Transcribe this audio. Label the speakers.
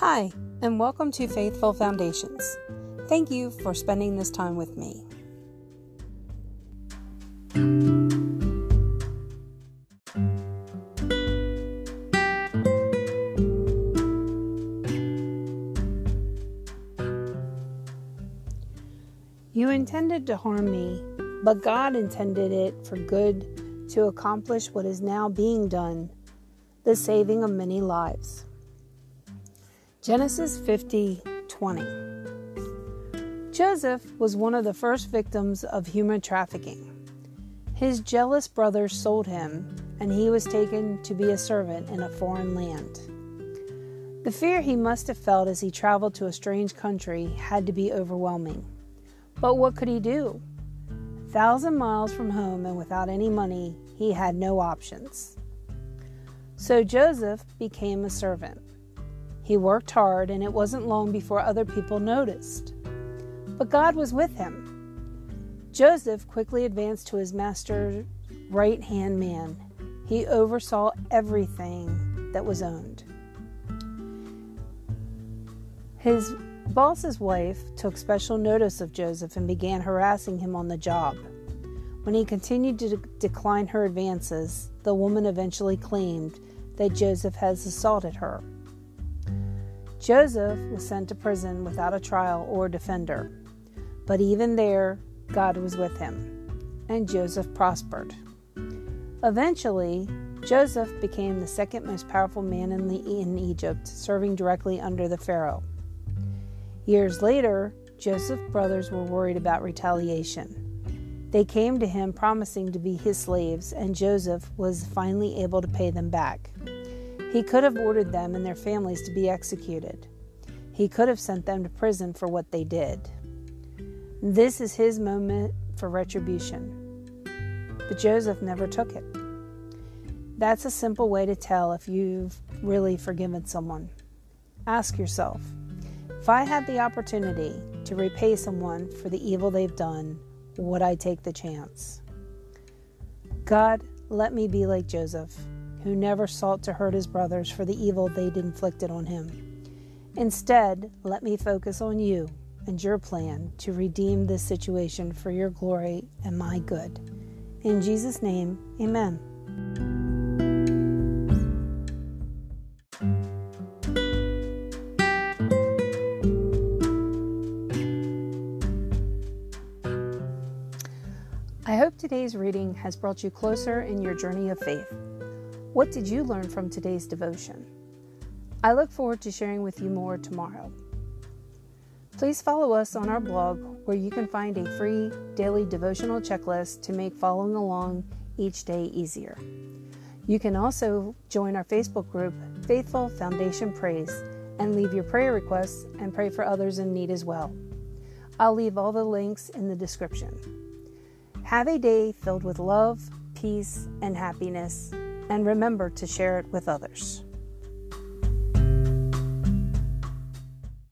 Speaker 1: Hi, and welcome to Faithful Foundations. Thank you for spending this time with me. You intended to harm me, but God intended it for good to accomplish what is now being done the saving of many lives. Genesis 50 20. Joseph was one of the first victims of human trafficking. His jealous brothers sold him, and he was taken to be a servant in a foreign land. The fear he must have felt as he traveled to a strange country had to be overwhelming. But what could he do? A thousand miles from home and without any money, he had no options. So Joseph became a servant. He worked hard, and it wasn't long before other people noticed. But God was with him. Joseph quickly advanced to his master's right hand man. He oversaw everything that was owned. His boss's wife took special notice of Joseph and began harassing him on the job. When he continued to de- decline her advances, the woman eventually claimed that Joseph has assaulted her. Joseph was sent to prison without a trial or defender. But even there, God was with him, and Joseph prospered. Eventually, Joseph became the second most powerful man in, the, in Egypt, serving directly under the Pharaoh. Years later, Joseph's brothers were worried about retaliation. They came to him promising to be his slaves, and Joseph was finally able to pay them back. He could have ordered them and their families to be executed. He could have sent them to prison for what they did. This is his moment for retribution. But Joseph never took it. That's a simple way to tell if you've really forgiven someone. Ask yourself if I had the opportunity to repay someone for the evil they've done, would I take the chance? God, let me be like Joseph who never sought to hurt his brothers for the evil they'd inflicted on him. Instead, let me focus on you and your plan to redeem this situation for your glory and my good. In Jesus' name, amen. I hope today's reading has brought you closer in your journey of faith. What did you learn from today's devotion? I look forward to sharing with you more tomorrow. Please follow us on our blog where you can find a free daily devotional checklist to make following along each day easier. You can also join our Facebook group, Faithful Foundation Praise, and leave your prayer requests and pray for others in need as well. I'll leave all the links in the description. Have a day filled with love, peace, and happiness and remember to share it with others.